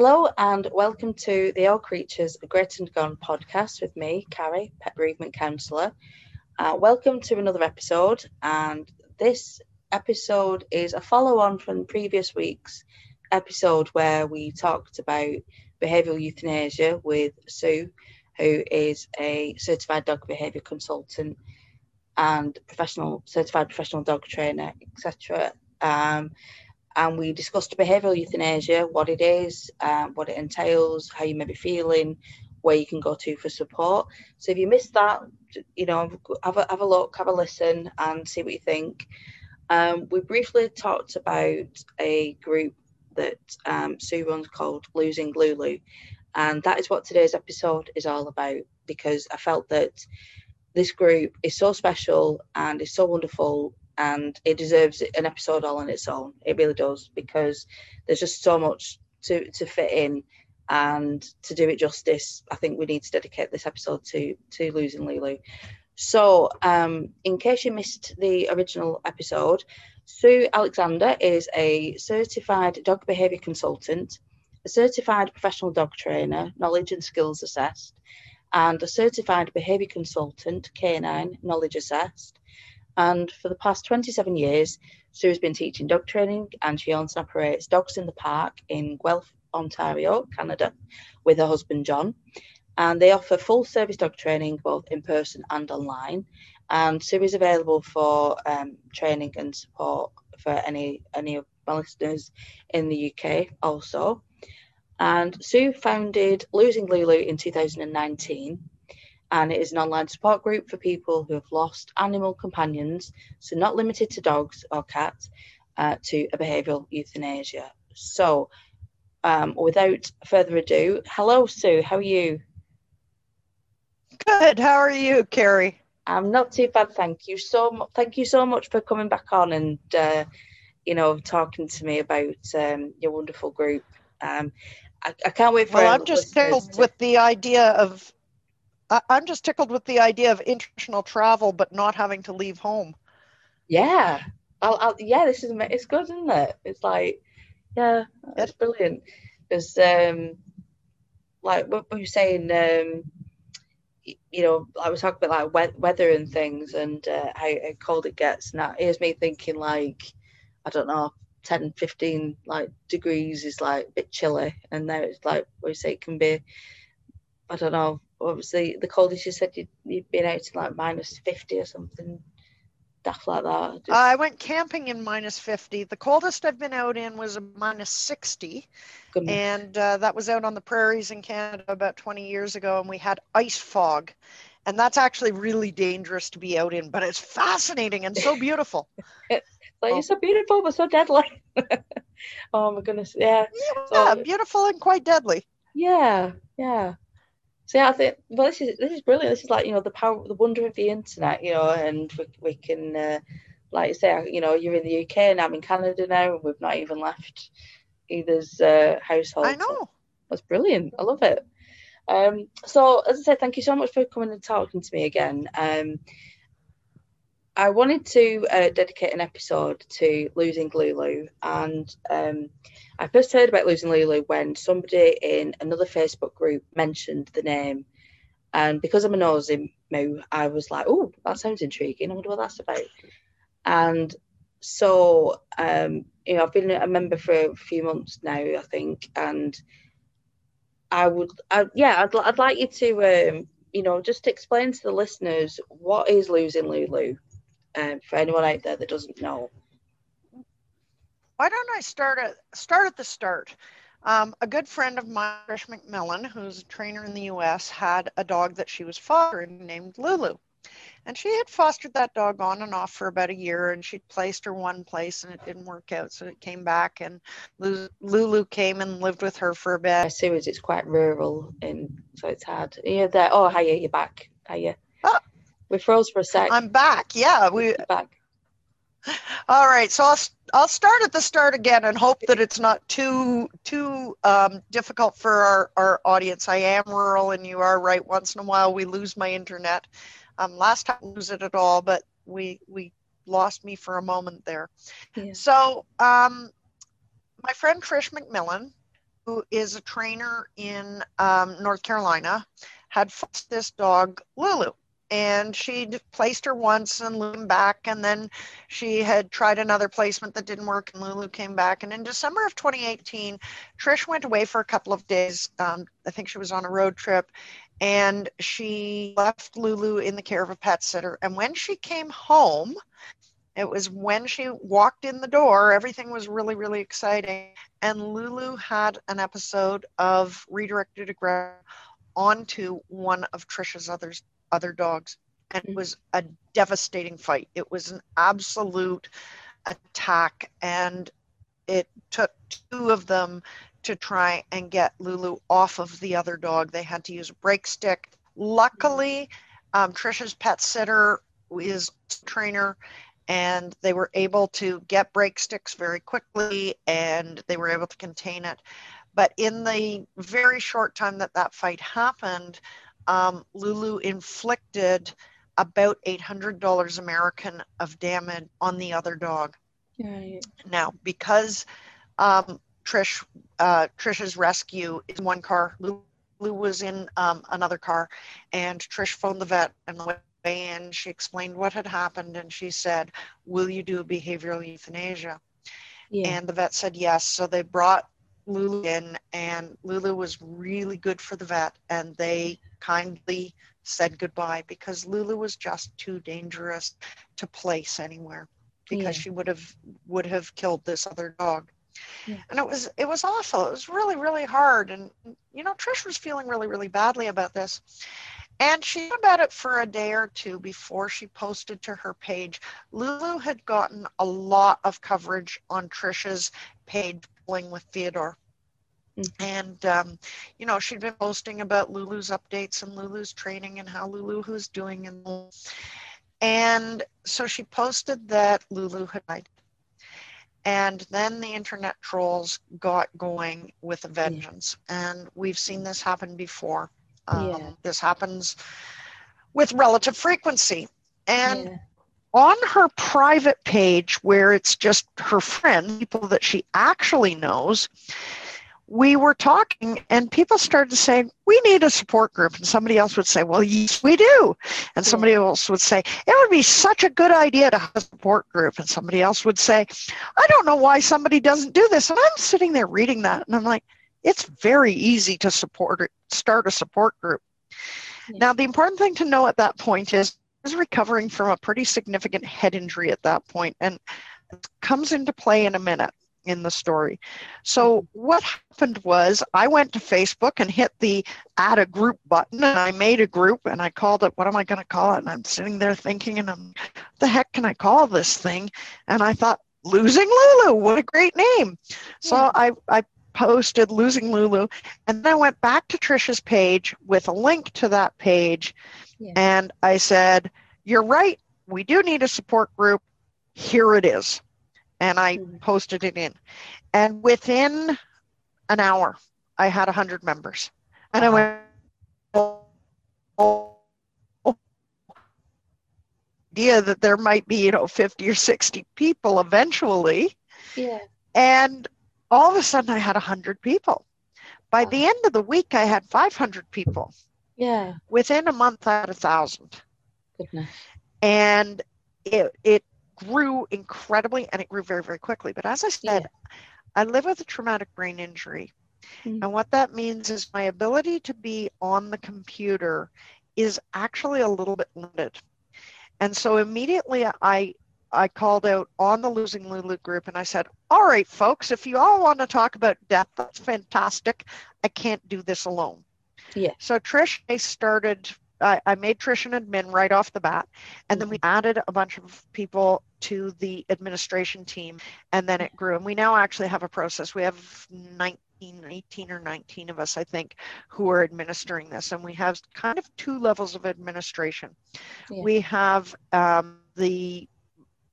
Hello and welcome to the All Creatures Great and Gone podcast with me, Carrie, pet bereavement counsellor. Uh, welcome to another episode, and this episode is a follow on from previous week's episode where we talked about behavioural euthanasia with Sue, who is a certified dog behaviour consultant and professional certified professional dog trainer, etc. and we discussed behavioural euthanasia, what it is, um, what it entails, how you may be feeling, where you can go to for support. So if you missed that, you know, have a, have a look, have a listen, and see what you think. Um, we briefly talked about a group that um, Sue runs called Losing Lulu, and that is what today's episode is all about because I felt that this group is so special and is so wonderful and it deserves an episode all on its own. It really does because there's just so much to to fit in, and to do it justice, I think we need to dedicate this episode to to losing Lulu. So, um, in case you missed the original episode, Sue Alexander is a certified dog behaviour consultant, a certified professional dog trainer, knowledge and skills assessed, and a certified behaviour consultant, canine, knowledge assessed and for the past 27 years, Sue has been teaching dog training and she owns and operates Dogs in the Park in Guelph, Ontario, Canada, with her husband John. And they offer full service dog training both in person and online. And Sue is available for um, training and support for any any of my listeners in the UK also. And Sue founded Losing Lulu in 2019 and it is an online support group for people who have lost animal companions, so not limited to dogs or cats, uh, to a behavioural euthanasia. So, um, without further ado, hello, Sue. How are you? Good. How are you, Carrie? I'm not too bad, thank you so much. Thank you so much for coming back on and uh, you know talking to me about um, your wonderful group. Um, I, I, can't wait for. Well, I'm just filled to... with the idea of I, am just tickled with the idea of international travel, but not having to leave home. Yeah, I'll, I'll, yeah, this is it's good, isn't it? It's like, yeah, it's brilliant. Because, um, like what we were saying, um, you know, I was talking about like weather and things and uh, how, how cold it gets. Now here's me thinking like, I don't know, 10, 15 like degrees is like a bit chilly, and now it's like we say it can be, I don't know, obviously the coldest you said you'd, you'd been out to like minus 50 or something stuff like that. Just... i went camping in minus 50 the coldest i've been out in was a minus 60 Goodness. and uh, that was out on the prairies in canada about 20 years ago and we had ice fog. And that's actually really dangerous to be out in but it's fascinating and so beautiful. Like oh. it's so beautiful but so deadly. Oh my goodness. Yeah. Yeah so, beautiful and quite deadly. Yeah yeah so yeah, I think well, this is this is brilliant. This is like you know the power, the wonder of the internet, you know, and we, we can, uh, like you say, you know, you're in the UK and I'm in Canada now, and we've not even left either's uh, household. I know. That's brilliant. I love it. Um, so as I said, thank you so much for coming and talking to me again. Um, I wanted to uh, dedicate an episode to losing Lulu, and um, I first heard about losing Lulu when somebody in another Facebook group mentioned the name, and because I'm a nosy moo, I was like, "Oh, that sounds intriguing. I wonder what that's about." And so, um, you know, I've been a member for a few months now, I think, and I would, I, yeah, I'd, I'd like you to, um, you know, just explain to the listeners what is losing Lulu um, for anyone out there that doesn't know? Why don't I start at start at the start? Um, a good friend of mine, Trish McMillan, who's a trainer in the U.S., had a dog that she was fostering named Lulu. And she had fostered that dog on and off for about a year, and she'd placed her one place and it didn't work out. So it came back, and Lulu came and lived with her for a bit. I see it's quite rural, and so it's hard. You're there. Oh, hiya, you're back. Hiya. Oh, we froze for a sec. I'm back. Yeah, we back. All right, so I'll I'll start at the start again and hope that it's not too too um, difficult for our, our audience. I am rural, and you are right. Once in a while, we lose my internet. Um, last time, lose it at all, but we we lost me for a moment there. Yeah. So, um, my friend Trish McMillan, who is a trainer in um, North Carolina, had this dog, Lulu. And she'd placed her once and Lulu came back, and then she had tried another placement that didn't work, and Lulu came back. And in December of 2018, Trish went away for a couple of days. Um, I think she was on a road trip, and she left Lulu in the care of a pet sitter. And when she came home, it was when she walked in the door, everything was really, really exciting. And Lulu had an episode of redirected aggression onto one of Trisha's others, other dogs. And it was a devastating fight. It was an absolute attack. And it took two of them to try and get Lulu off of the other dog. They had to use a break stick. Luckily, um, Trisha's pet sitter is trainer and they were able to get break sticks very quickly and they were able to contain it. But in the very short time that that fight happened, um, Lulu inflicted about $800 American of damage on the other dog. Right. Now, because um, Trish, uh, Trish's rescue is one car, Lulu was in um, another car, and Trish phoned the vet and the and she explained what had happened and she said, Will you do a behavioral euthanasia? Yeah. And the vet said yes. So they brought Lulu in, and Lulu was really good for the vet, and they kindly said goodbye because Lulu was just too dangerous to place anywhere because yeah. she would have would have killed this other dog. Yeah. And it was it was awful. It was really really hard, and you know Trish was feeling really really badly about this. And she about it for a day or two before she posted to her page. Lulu had gotten a lot of coverage on Trisha's page, Pulling with Theodore. Mm-hmm. And, um, you know, she'd been posting about Lulu's updates and Lulu's training and how Lulu was doing. And, and so she posted that Lulu had died. And then the internet trolls got going with a vengeance. Yeah. And we've seen this happen before. Um, yeah. This happens with relative frequency. And yeah. On her private page, where it's just her friends, people that she actually knows, we were talking and people started saying, We need a support group. And somebody else would say, Well, yes, we do. And somebody else would say, It would be such a good idea to have a support group. And somebody else would say, I don't know why somebody doesn't do this. And I'm sitting there reading that and I'm like, it's very easy to support start a support group. Now, the important thing to know at that point is was recovering from a pretty significant head injury at that point, and it comes into play in a minute in the story. So mm-hmm. what happened was I went to Facebook and hit the add a group button and I made a group and I called it what am I going to call it? And I'm sitting there thinking and I'm the heck can I call this thing? And I thought losing Lulu, what a great name. So yeah. I I posted Losing Lulu. And then I went back to Trisha's page with a link to that page. Yeah. And I said, You're right. We do need a support group. Here it is. And I mm-hmm. posted it in. And within an hour, I had 100 members. And. I went, oh, oh, oh, idea that there might be, you know, 50 or 60 people eventually. Yeah. And all of a sudden I had 100 people. By wow. the end of the week, I had 500 people. Yeah. Within a month, I had a thousand. Goodness. And it, it grew incredibly and it grew very, very quickly. But as I said, yeah. I live with a traumatic brain injury. Mm-hmm. And what that means is my ability to be on the computer is actually a little bit limited. And so immediately I I called out on the Losing Lulu group and I said, All right, folks, if you all want to talk about death, that's fantastic. I can't do this alone. Yeah. So Trish I started, I, I made Trish an admin right off the bat. And then we added a bunch of people to the administration team. And then it grew. And we now actually have a process. We have 19 18 or 19 of us, I think, who are administering this. And we have kind of two levels of administration. Yeah. We have um, the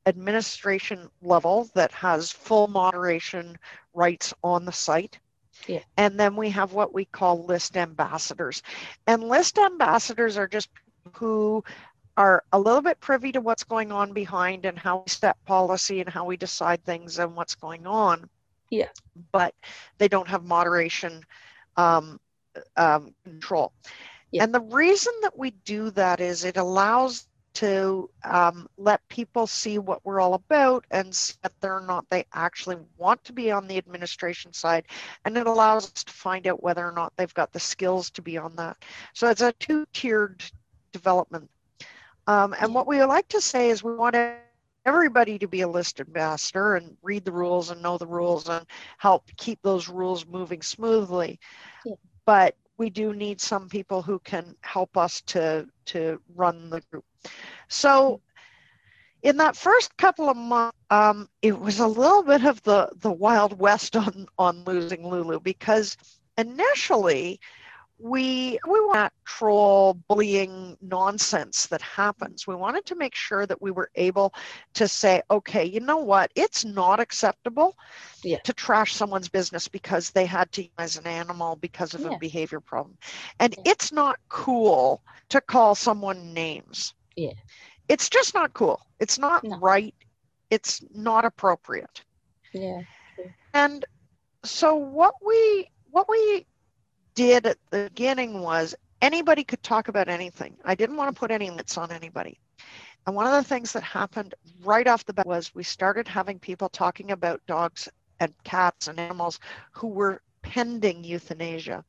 administration level that has full moderation rights on the site. Yeah. And then we have what we call list ambassadors. And list ambassadors are just who are a little bit privy to what's going on behind and how we set policy and how we decide things and what's going on. Yeah. But they don't have moderation um, um, control. Yeah. And the reason that we do that is it allows to um, let people see what we're all about and see whether or not they actually want to be on the administration side. And it allows us to find out whether or not they've got the skills to be on that. So it's a two tiered development. Um, and what we like to say is we want everybody to be a list ambassador and read the rules and know the rules and help keep those rules moving smoothly. Yeah. But we do need some people who can help us to to run the group. So in that first couple of months, um, it was a little bit of the the wild west on on losing Lulu because initially we we want troll bullying nonsense that happens. We wanted to make sure that we were able to say, okay, you know what? It's not acceptable Yeah. to trash someone's business because they had to use an animal because of Yeah. a behavior problem. And Yeah. it's not cool to call someone names. Yeah. It's just not cool. It's not No. right. It's not appropriate. Yeah. And so what we what we did at the beginning was anybody could talk about anything. I didn't want to put any limits on anybody. And one of the things that happened right off the bat was we started having people talking about dogs and cats and animals who were pending euthanasia.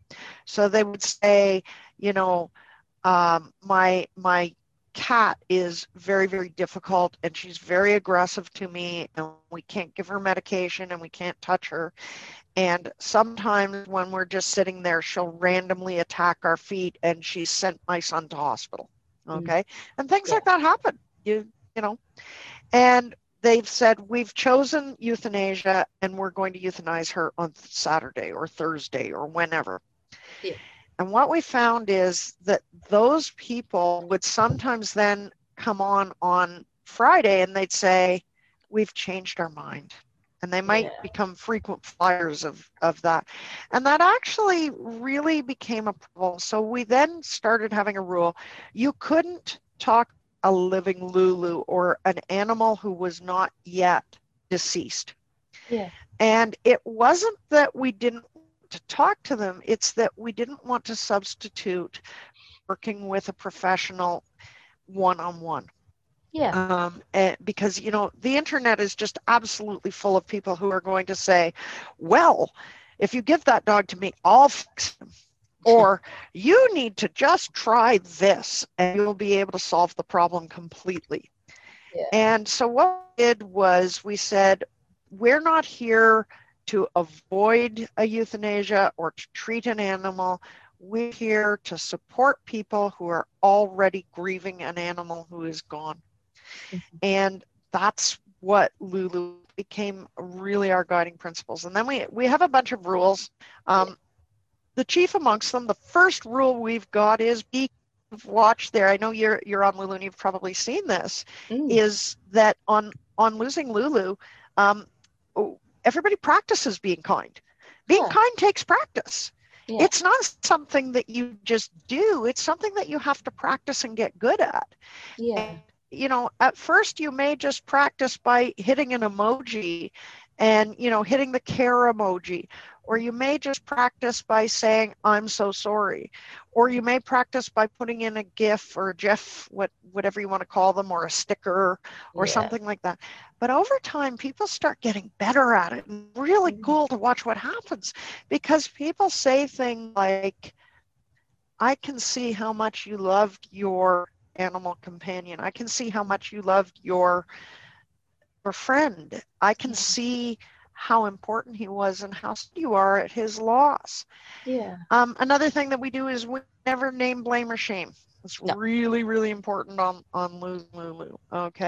So they would say, you know, um, my my cat is very very difficult and she's very aggressive to me and we can't give her medication and we can't touch her and sometimes when we're just sitting there she'll randomly attack our feet and she sent my son to hospital Mm. okay and things Yeah. like that happen you you know and they've said we've chosen euthanasia and we're going to euthanize her on saturday or thursday or whenever Yeah. and what we found is that those people would sometimes then come on on Friday and they'd say, We've changed our mind. And they might Yeah. become frequent flyers of, of that. And that actually really became a problem. So we then started having a rule you couldn't talk a living Lulu or an animal who was not yet deceased. Yeah. And it wasn't that we didn't want to talk to them, it's that we didn't want to substitute working with a professional one on one. Yeah. Um, and because, you know, the internet is just absolutely full of people who are going to say, well, if you give that dog to me, I'll fix him. Or you need to just try this and you'll be able to solve the problem completely. Yeah. And so what we did was we said, we're not here to avoid a euthanasia or to treat an animal. We're here to support people who are already grieving an animal who is gone. Mhm. And that's what Lulu became really our guiding principles. And then we, we have a bunch of rules. Um, the chief amongst them, the first rule we've got is be watch there. I know you're you're on Lulu and you've probably seen this Mm. is that on on losing Lulu, um, everybody practices being kind. Being Yeah. kind takes practice. Yeah. It's not something that you just do. It's something that you have to practice and get good at. Yeah. You know, at first you may just practice by hitting an emoji and, you know, hitting the care emoji. Or you may just practice by saying, I'm so sorry. Or you may practice by putting in a GIF or a GIF, what, whatever you want to call them, or a sticker or Yeah. something like that. But over time, people start getting better at it. And really Mhm. cool to watch what happens because people say things like, I can see how much you loved your animal companion. I can see how much you loved your your friend. I can Yeah. see how important he was and how sad you are at his loss. Yeah. Um, another thing that we do is we never name, blame, or shame. It's No. really, really important on on Lulu. Okay,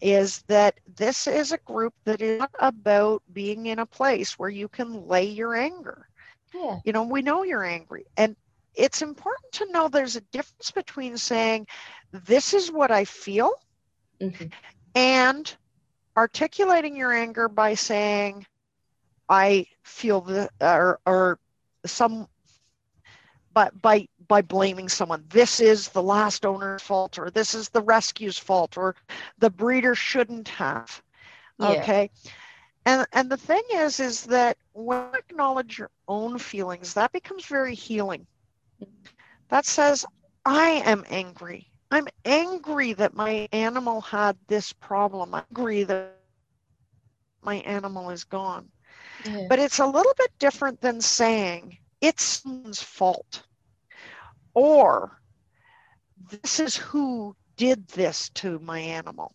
is that this is a group that is not about being in a place where you can lay your anger. Yeah. You know, we know you're angry, and it's important to know there's a difference between saying, "This is what I feel," Mhm. and articulating your anger by saying, "I feel the," or or some but by by blaming someone this is the last owner's fault or this is the rescue's fault or the breeder shouldn't have Yeah. okay and and the thing is is that when you acknowledge your own feelings that becomes very healing that says i am angry i'm angry that my animal had this problem i'm angry that my animal is gone Yeah. but it's a little bit different than saying it's someone's fault or this is who did this to my animal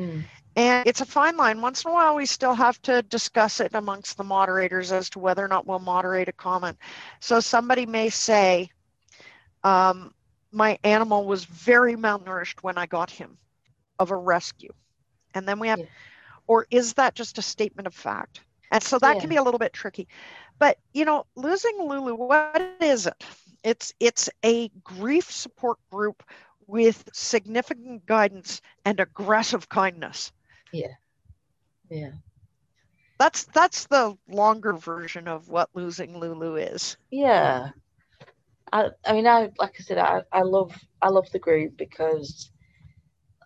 Mm. and it's a fine line. Once in a while, we still have to discuss it amongst the moderators as to whether or not we'll moderate a comment. So somebody may say, um, my animal was very malnourished when I got him of a rescue. And then we have, Yeah. or is that just a statement of fact? And so that can be a little bit tricky. But, you know, losing Lulu, what is it? It's it's a grief support group with significant guidance and aggressive kindness Yeah. Yeah. that's that's the longer version of what losing Lulu is. Yeah. I I mean I like I said I, I love I love the group because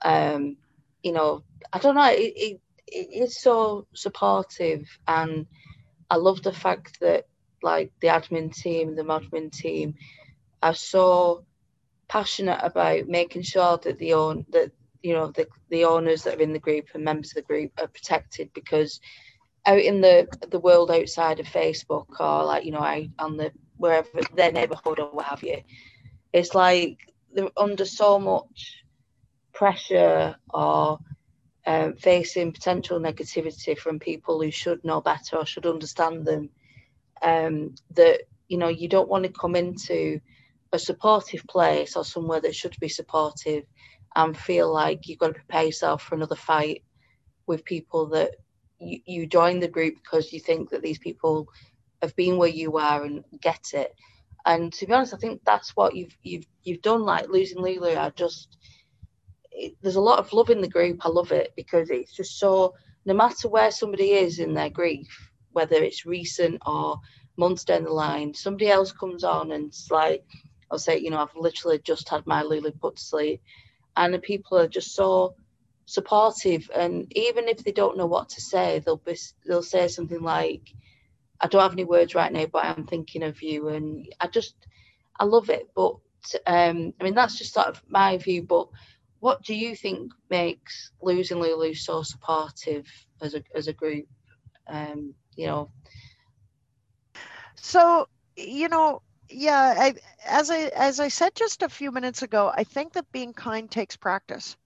um you know I don't know it, it it is so supportive and I love the fact that like the admin team the admin team are so passionate about making sure that the own that you know the the owners that are in the group and members of the group are protected because out in the the world outside of Facebook or like you know out on the wherever their neighborhood or what have you, it's like they're under so much pressure or um, facing potential negativity from people who should know better or should understand them. Um, that you know you don't want to come into a supportive place or somewhere that should be supportive and feel like you've got to prepare yourself for another fight with people that you, you join the group because you think that these people have being where you are and get it. And to be honest, I think that's what you've you've you've done. Like losing Lulu, I just it, there's a lot of love in the group. I love it because it's just so. No matter where somebody is in their grief, whether it's recent or months down the line, somebody else comes on and it's like, I'll say, you know, I've literally just had my Lulu put to sleep, and the people are just so supportive. And even if they don't know what to say, they'll be they'll say something like, "I don't have any words right now, but I'm thinking of you," and I just I love it. But um, I mean, that's just sort of my view. But what do you think makes losing Lulu so supportive as a as a group? Um, you know, So, you know, yeah, I, as I as I said just a few minutes ago, I think that being kind takes practice.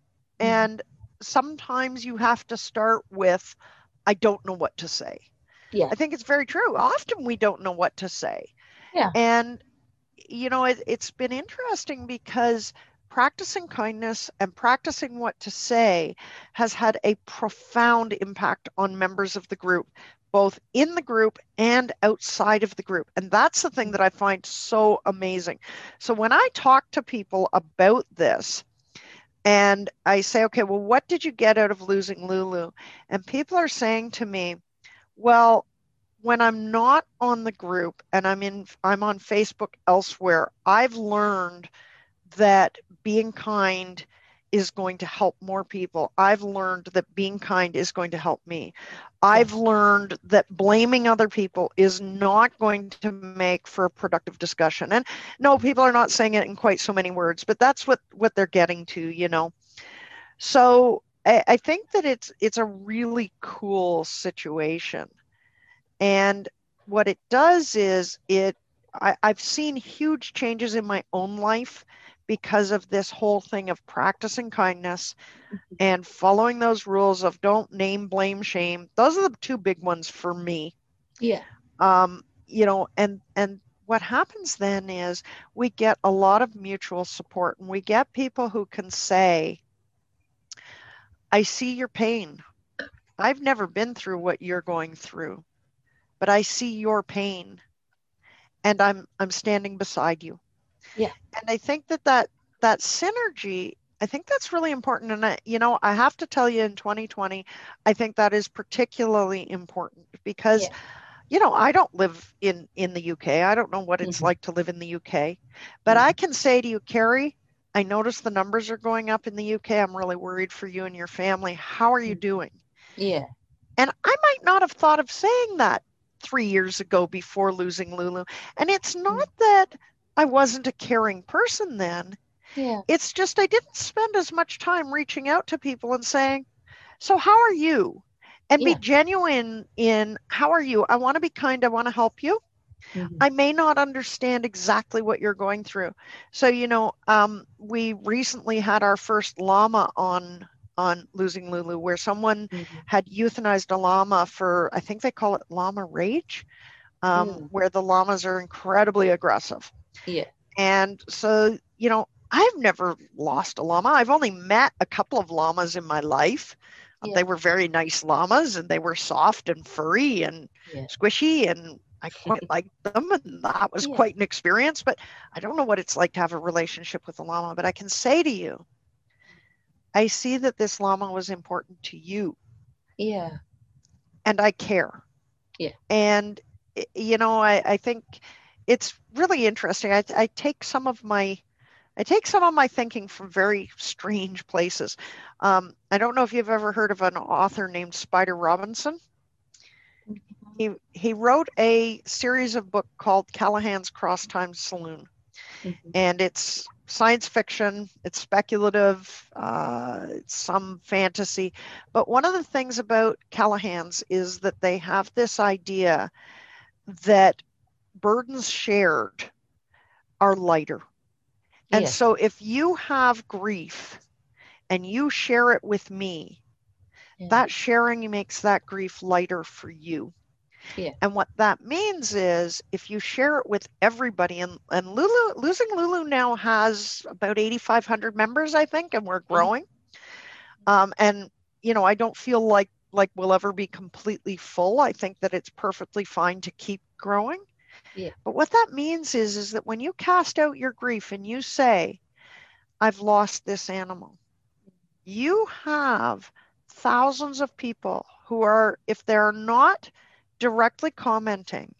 Mhm. And sometimes you have to start with I don't know what to say. Yeah. I think it's very true. Often we don't know what to say. Yeah. And you know, it, it's been interesting because practicing kindness and practicing what to say has had a profound impact on members of the group, both in the group and outside of the group. And that's the thing that I find so amazing. So when I talk to people about this, and I say, okay, well, what did you get out of losing Lulu? And people are saying to me, well, when I'm not on the group and I'm in I'm on Facebook elsewhere, I've learned that being kind is going to help more people. I've learned that being kind is going to help me. I've learned that blaming other people is not going to make for a productive discussion. And no, people are not saying it in quite so many words, but that's what what they're getting to, you know. So I, I think that it's it's a really cool situation. And what it does is it I, I've seen huge changes in my own life because of this whole thing of practicing kindness and following those rules of don't name, blame, shame. Those are the two big ones for me. yeah, Um, you know, and and what happens then is we get a lot of mutual support and we get people who can say, I see your pain. I've never been through what you're going through, but I see your pain and I'm I'm standing beside you. Yeah. And I think that that that synergy I think that's really important and I, you know I have to tell you in 2020 I think that is particularly important because Yeah. you know I don't live in in the UK. I don't know what it's Mhm. like to live in the UK. But I can say to you Carrie, I notice the numbers are going up in the UK. I'm really worried for you and your family. How are you Mhm. doing? yeah, And I might not have thought of saying that three years ago before losing Lulu. And it's Mm. not that I wasn't a caring person then. Yeah. It's just I didn't spend as much time reaching out to people and saying, So, how are you? And Yeah. be genuine in how are you? I want to be kind. I want to help you. Mhm. I may not understand exactly what you're going through. So, you know, um, we recently had our first llama on on losing Lulu, where someone Mhm. had euthanized a llama for I think they call it llama rage, um, Mm. where the llamas are incredibly aggressive. Yeah. And so, you know, I've never lost a llama. I've only met a couple of llamas in my life. Yeah. They were very nice llamas and they were soft and furry and Yeah. squishy and I quite liked them and that was Yeah. quite an experience. But I don't know what it's like to have a relationship with a llama. But I can say to you, I see that this llama was important to you Yeah. and I care. Yeah. And you know, I, I think it's really interesting. I, I take some of my I take some of my thinking from very strange places. Um, I don't know if you've ever heard of an author named Spider Robinson. He he wrote a series of book called Callahan's Crosstime Saloon, Mhm. and it's science fiction. It's speculative. Uh, it's some fantasy, but one of the things about Callahan's is that they have this idea that burdens shared are lighter. And Yeah. so if you have grief and you share it with me, Yeah. that sharing makes that grief lighter for you. Yeah. And what that means is if you share it with everybody, and, and Lulu, losing Lulu now has about 8,500 members, I think, and we're growing. Um, and, you know, I don't feel like like we'll ever be completely full. I think that it's perfectly fine to keep growing. Yeah. But what that means is, is that when you cast out your grief and you say, I've lost this animal, you have thousands of people who are, if they're not directly commenting,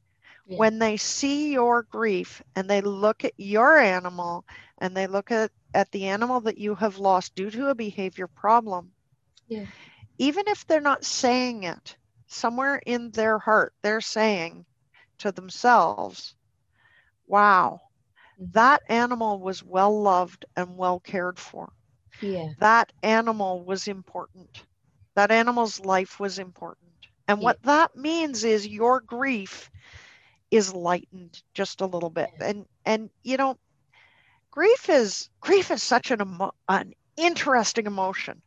Yeah. when they see your grief and they look at your animal and they look at, at the animal that you have lost due to a behavior problem, Yeah. even if they're not saying it, somewhere in their heart, they're saying to themselves, wow, Mhm. that animal was well loved and well cared for. Yeah. That animal was important. That animal's life was important. And Yeah. what that means is your grief is lightened just a little bit. And and you know, grief is grief is such an emo- an interesting emotion.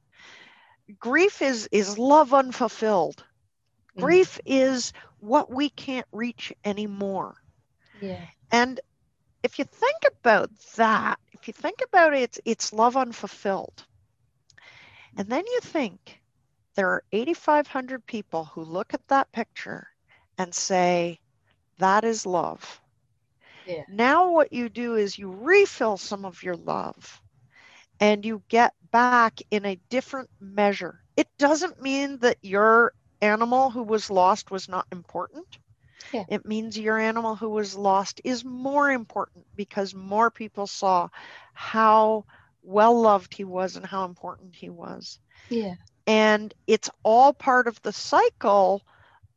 Grief is is love unfulfilled. Mhm. Grief is what we can't reach anymore. Yeah. And if you think about that, if you think about it, it's, it's love unfulfilled. And then you think there are 8,500 people who look at that picture and say, that is love. Yeah. Now, what you do is you refill some of your love and you get back in a different measure. It doesn't mean that your animal who was lost was not important. Yeah. It means your animal who was lost is more important because more people saw how well loved he was and how important he was. Yeah. And it's all part of the cycle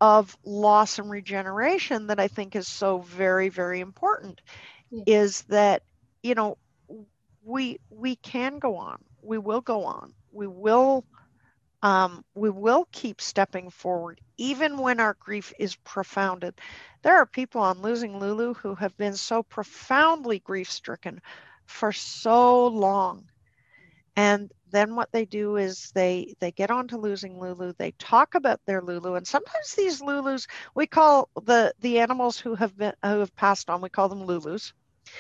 of loss and regeneration that I think is so very, very important Yeah. is that, you know, we we can go on. We will go on. We will um, we will keep stepping forward even when our grief is profounded. There are people on losing Lulu who have been so profoundly grief stricken for so long. And then what they do is they they get on to losing Lulu. They talk about their Lulu, and sometimes these Lulus we call the the animals who have been who have passed on. We call them Lulus,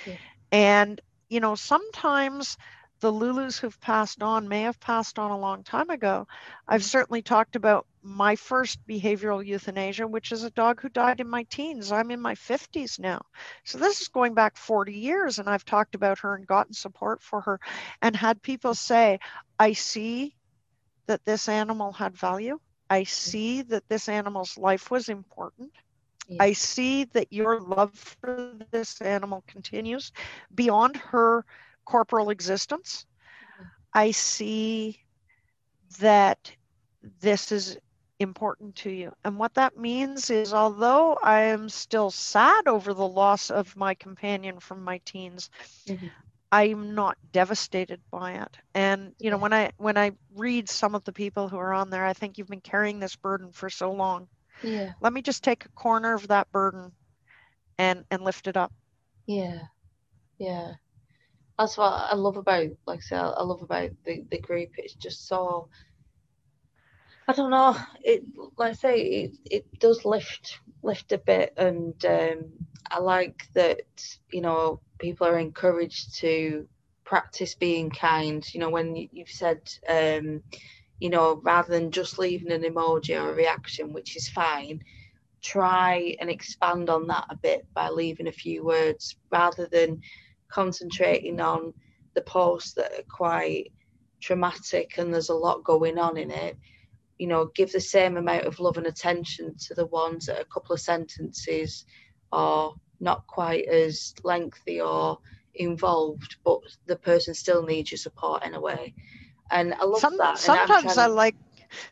Yeah. and you know sometimes the Lulus who've passed on may have passed on a long time ago. I've certainly talked about my first behavioral euthanasia, which is a dog who died in my teens. I'm in my 50s now. So this is going back 40 years, and I've talked about her and gotten support for her and had people say, I see that this animal had value. I mm-hmm. see that this animal's life was important. Yeah. I see that your love for this animal continues beyond her corporal existence. Mhm. I see that this is important to you. And what that means is, although I am still sad over the loss of my companion from my teens, mm-hmm. I'm not devastated by it. And you know, when I when I read some of the people who are on there, I think you've been carrying this burden for so long. Yeah. Let me just take a corner of that burden and and lift it up. Yeah. Yeah. That's what I love about like I say I love about the, the group. It's just so I don't know. It like I say, it, it does lift lift a bit, and um, I like that you know people are encouraged to practice being kind. You know, when you, have said, um, you know, rather than just leaving an emoji or a reaction, which is fine, try and expand on that a bit by leaving a few words rather than concentrating on the posts that are quite traumatic and there's a lot going on in it you know, give the same amount of love and attention to the ones that are a couple of sentences or not quite as lengthy or involved, but the person still needs your support in a way. And I love Some, that. sometimes I like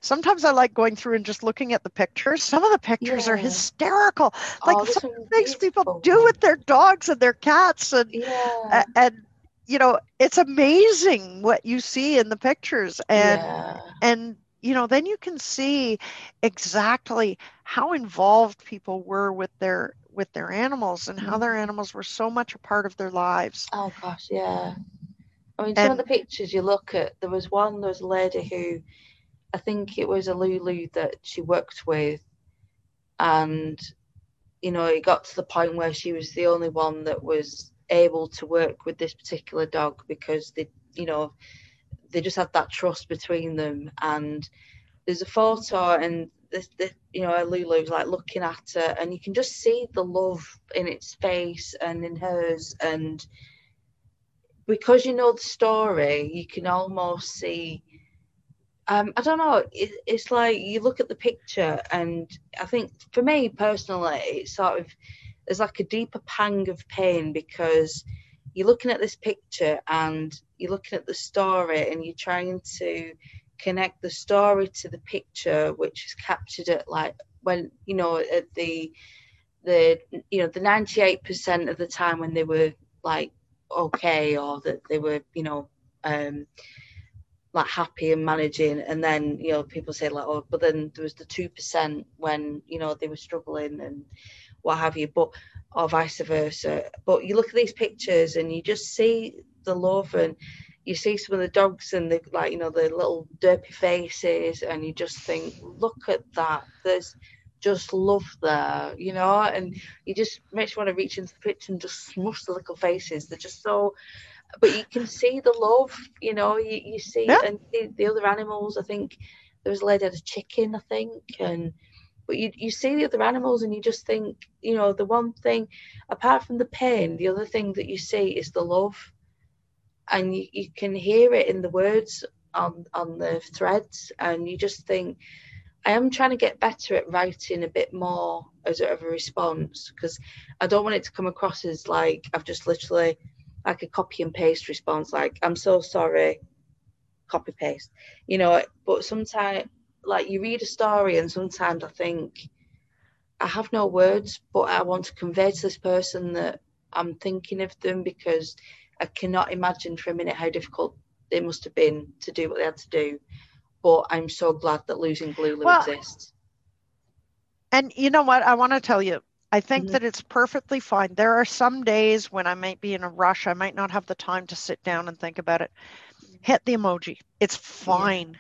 sometimes I like going through and just looking at the pictures. Some of the pictures yeah. are hysterical. Like oh, some things people do with their dogs and their cats and yeah. and you know, it's amazing what you see in the pictures and yeah. and you know then you can see exactly how involved people were with their with their animals and how their mm-hmm. animals were so much a part of their lives oh gosh yeah i mean some and, of the pictures you look at there was one there was a lady who i think it was a lulu that she worked with and you know it got to the point where she was the only one that was able to work with this particular dog because they you know they just had that trust between them. And there's a photo, and this, this you know, Lulu's like looking at her, and you can just see the love in its face and in hers. And because you know the story, you can almost see. Um, I don't know. It, it's like you look at the picture, and I think for me personally, it's sort of there's like a deeper pang of pain because you're looking at this picture and you're looking at the story and you're trying to connect the story to the picture which is captured at like when you know at the the you know the 98% of the time when they were like okay or that they were you know um like happy and managing and then you know people say like oh but then there was the 2% when you know they were struggling and what have you but or vice versa. But you look at these pictures and you just see the love and you see some of the dogs and the like, you know, the little derpy faces, and you just think, look at that. There's just love there, you know, and you just makes you want to reach into the picture and just smush the little faces. They're just so but you can see the love, you know, you, you see yeah. and the, the other animals, I think there was a lady had a chicken, I think, and but you, you see the other animals and you just think you know the one thing apart from the pain the other thing that you see is the love and you, you can hear it in the words on on the threads and you just think i am trying to get better at writing a bit more as a, of a response because i don't want it to come across as like i've just literally like a copy and paste response like i'm so sorry copy paste you know but sometimes like you read a story and sometimes I think I have no words, but I want to convey to this person that I'm thinking of them because I cannot imagine for a minute how difficult it must have been to do what they had to do. But I'm so glad that losing Lulu well, exists. And you know what? I want to tell you, I think mm-hmm. that it's perfectly fine. There are some days when I might be in a rush. I might not have the time to sit down and think about it. Hit the emoji. It's fine. Yeah.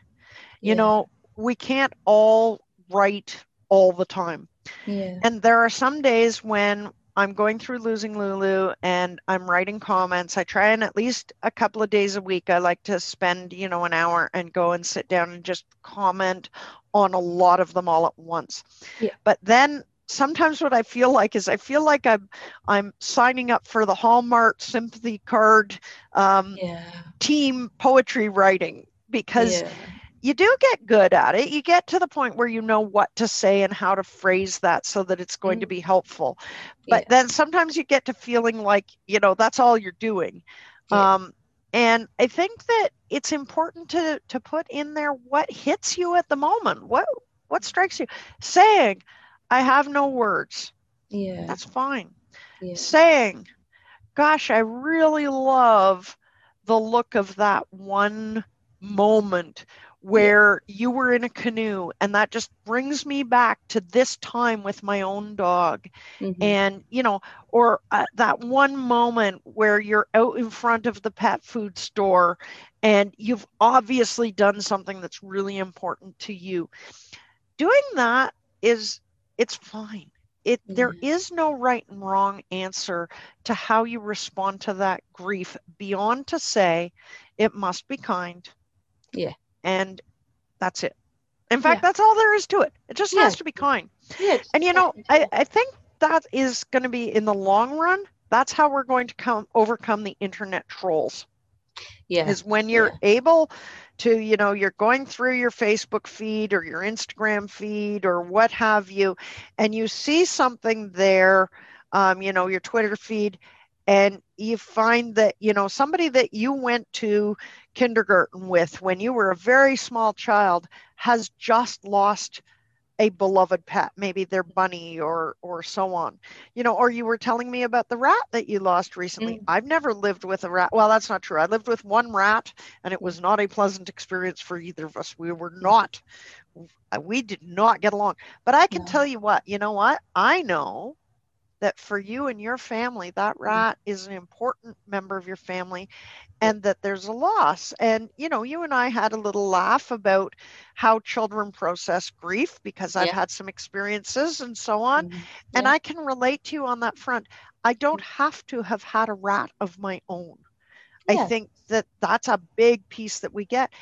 You yeah. know, we can't all write all the time. Yeah. And there are some days when I'm going through losing Lulu and I'm writing comments. I try and at least a couple of days a week, I like to spend, you know, an hour and go and sit down and just comment on a lot of them all at once. Yeah. But then sometimes what I feel like is I feel like I'm I'm signing up for the Hallmark sympathy card um, yeah. team poetry writing because yeah you do get good at it. You get to the point where you know what to say and how to phrase that so that it's going mm-hmm. to be helpful. But yeah. then sometimes you get to feeling like, you know, that's all you're doing. Um, and I think that it's important to to put in there what hits you at the moment. What what strikes you? Saying, I have no words. Yeah. That's fine. yeah. Saying, gosh, I really love the look of that one moment where you were in a canoe and that just brings me back to this time with my own dog Mhm. and you know or uh, that one moment where you're out in front of the pet food store and you've obviously done something that's really important to you doing that is it's fine it there is no right and wrong answer to how you respond to that grief beyond to say it must be kind Yeah. and that's it in fact Yeah. that's all there is to it it just has to be kind yeah. and you know, I. I think that is going to be in the long run. That's how we're going to come overcome the internet trolls. yeah. Is when you're able to, you know, you're going through your Facebook feed or your Instagram feed or what have you, and you see something there, um, you know, your Twitter feed, and you find that, you know, somebody that you went to kindergarten with when you were a very small child has just lost a beloved pet maybe their bunny or or so on. You know or you were telling me about the rat that you lost recently. Mm. i've never lived with a rat. Well that's not true. I lived with one rat and it was not a pleasant experience for either of us. We were not we did not get along. But i can No. tell you what you know what? I know that for you and your family that rat is an important member of your family and that there's a loss and you know you and i had a little laugh about how children process grief because i've Yeah. had some experiences and so on Mhm. and Yeah. i can relate to you on that front i don't have to have had a rat of my own i think that that's a big piece that we get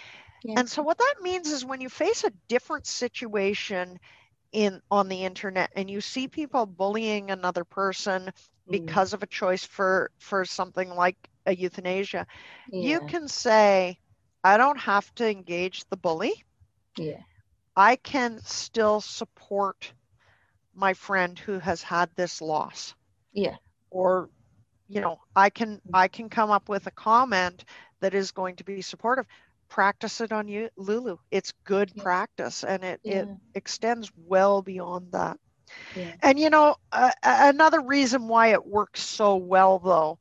Yeah. and so what that means is when you face a different situation in on the internet and you see people bullying another person Mm. because of a choice for for something like a euthanasia you can say i don't have to engage the bully Yeah. i can still support my friend who has had this loss Yeah. or you know i can i can come up with a comment that is going to be supportive practice it on you lulu it's good Yeah. practice and it it extends well beyond that Yeah. and you know uh, another reason why it works so well though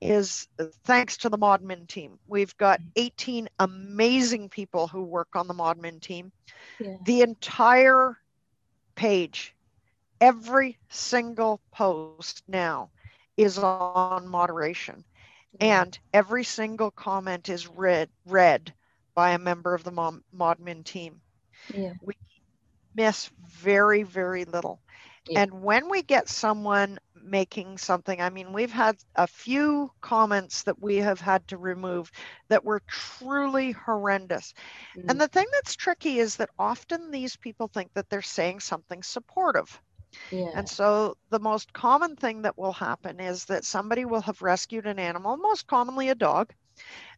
is uh, thanks to the modmin team we've got 18 amazing people who work on the modmin team Yeah. the entire page every single post now is on moderation and every single comment is read read by a member of the modmin team yeah. miss very very little Yeah. and when we get someone making something i mean we've had a few comments that we have had to remove that were truly horrendous Mm. and the thing that's tricky is that often these people think that they're saying something supportive yeah. And so the most common thing that will happen is that somebody will have rescued an animal, most commonly a dog.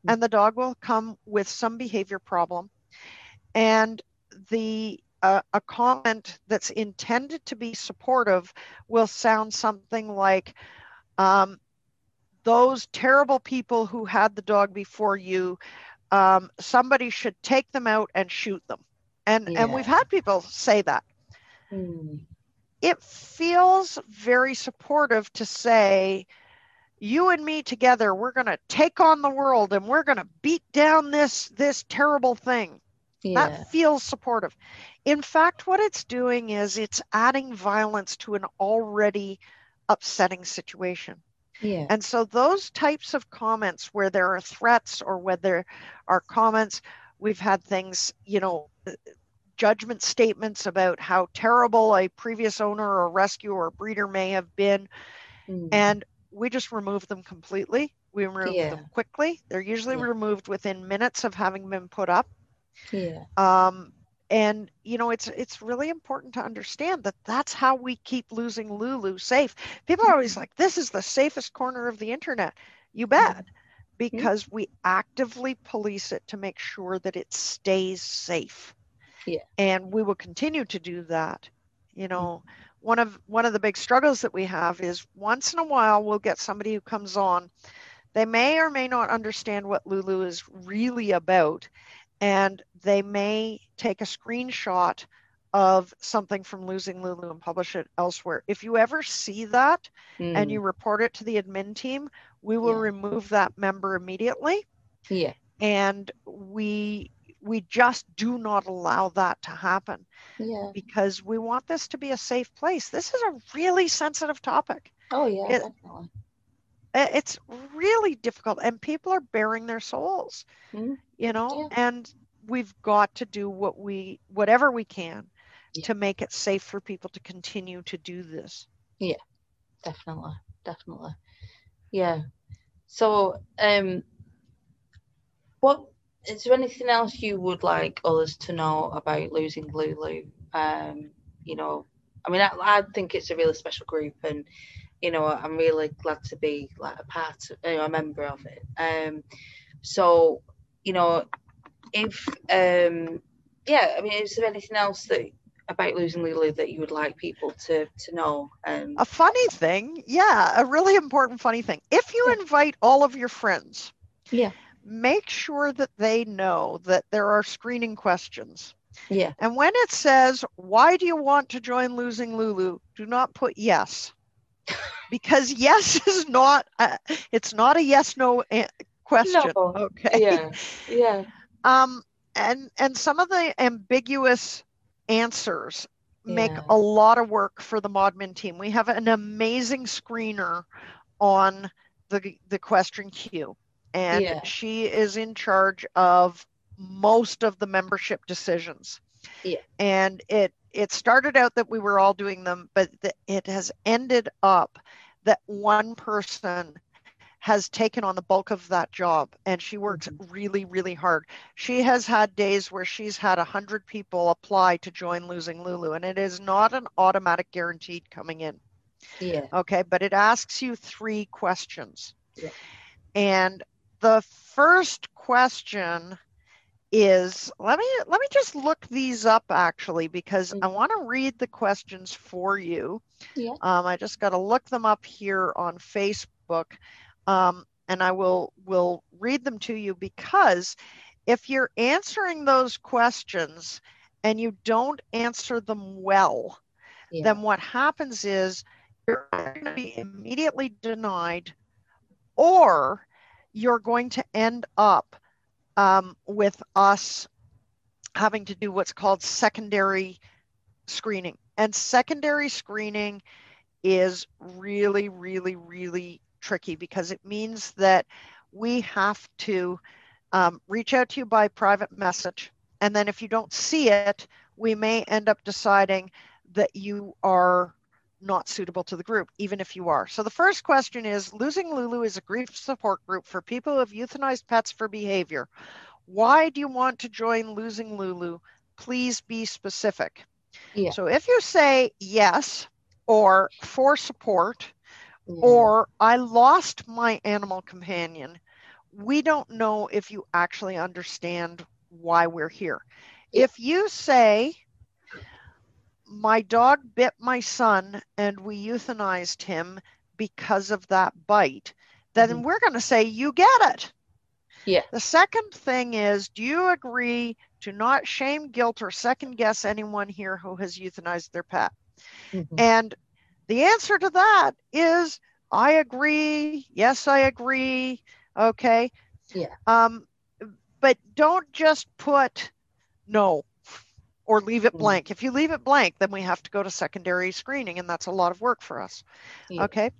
And the dog will come with some behavior problem. And the uh, a comment that's intended to be supportive will sound something like, um, "Those terrible people who had the dog before you, um, somebody should take them out and shoot them." And and we've had people say that Mm. it feels very supportive to say you and me together we're going to take on the world and we're going to beat down this this terrible thing Yeah. that feels supportive in fact what it's doing is it's adding violence to an already upsetting situation Yeah. and so those types of comments where there are threats or where there are comments, we've had things, you know, uh, judgment statements about how terrible a previous owner or rescue or breeder may have been. Mm. And we just remove them completely. We remove Yeah. them quickly. They're usually Yeah. removed within minutes of having been put up. yeah. Um, and you know, it's it's really important to understand that that's how we keep losing Lulu safe. People are always mm-hmm. like, "This is the safest corner of the internet." You bet, mm-hmm. because we actively police it to make sure that it stays safe. Yeah. And we will continue to do that. You mm-hmm. know, one of one of the big struggles that we have is once in a while we'll get somebody who comes on. They may or may not understand what Lulu is really about, and they may take a screenshot of something from losing Lulu and publish it elsewhere. If you ever see that mm. and you report it to the admin team, we will yeah. remove that member immediately. Yeah. And we we just do not allow that to happen. Yeah. Because we want this to be a safe place. This is a really sensitive topic. Oh yeah, it, definitely. It's really difficult and people are bearing their souls. Mm. You know, yeah. and we've got to do what we whatever we can yeah. to make it safe for people to continue to do this. Yeah, definitely, definitely. Yeah. So, um, what is there anything else you would like others to know about losing Lulu? Um, you know, I mean, I, I think it's a really special group, and you know, I'm really glad to be like a part, of, you know, a member of it. Um, so, you know, if um, yeah, I mean, is there anything else that about losing Lulu that you would like people to to know? Um, a funny thing, yeah, a really important funny thing. If you invite all of your friends, yeah, make sure that they know that there are screening questions. Yeah. And when it says, "Why do you want to join Losing Lulu?" do not put yes. because yes is not a, it's not a yes no question. No. Okay. Yeah. Yeah. Um and and some of the ambiguous answers make yeah. a lot of work for the modmin team we have an amazing screener on the the question queue and yeah. she is in charge of most of the membership decisions yeah. and it it started out that we were all doing them but the, it has ended up that one person has taken on the bulk of that job and she works mm-hmm. really really hard she has had days where she's had 100 people apply to join losing lulu and it is not an automatic guaranteed coming in yeah okay but it asks you three questions yeah. and the first question is let me let me just look these up actually because. I want to read the questions for you. Yeah. Um, I just got to look them up here on Facebook um, and I will will read them to you because if you're answering those questions and you don't answer them well, yeah. then what happens is you're going to be immediately denied, or you're going to end up um, with us having to do what's called secondary screening. And secondary screening is really, really, really tricky because it means that we have to um, reach out to you by private message. And then if you don't see it, we may end up deciding that you are not suitable to the group, even if you are. So the first question is Losing Lulu is a grief support group for people who have euthanized pets for behavior. Why do you want to join Losing Lulu? Please be specific. Yeah. So if you say yes or for support, or I lost my animal companion. We don't know if you actually understand why we're here. If you say, my dog bit my son and we euthanized him because of that bite, then mm-hmm. we're going to say, you get it. Yeah. The second thing is, do you agree to not shame, guilt, or second guess anyone here who has euthanized their pet? Mm-hmm. And the answer to that is I agree. Yes, I agree. Okay. Yeah. Um, but don't just put no or leave it mm-hmm. blank. If you leave it blank, then we have to go to secondary screening, and that's a lot of work for us. Yeah. Okay.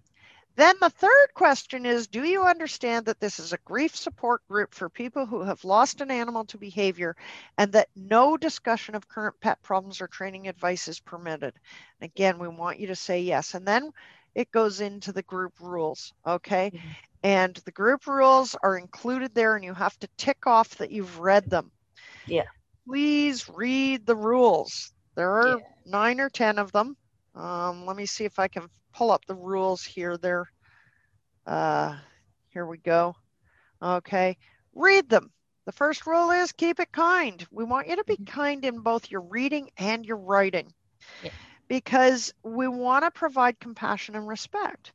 Then the third question is Do you understand that this is a grief support group for people who have lost an animal to behavior and that no discussion of current pet problems or training advice is permitted? And again, we want you to say yes. And then it goes into the group rules. Okay. Mm-hmm. And the group rules are included there, and you have to tick off that you've read them. Yeah. Please read the rules. There are yeah. nine or 10 of them. Um, let me see if I can pull up the rules here. There, uh, here we go. Okay, read them. The first rule is keep it kind. We want you to be mm-hmm. kind in both your reading and your writing yeah. because we want to provide compassion and respect.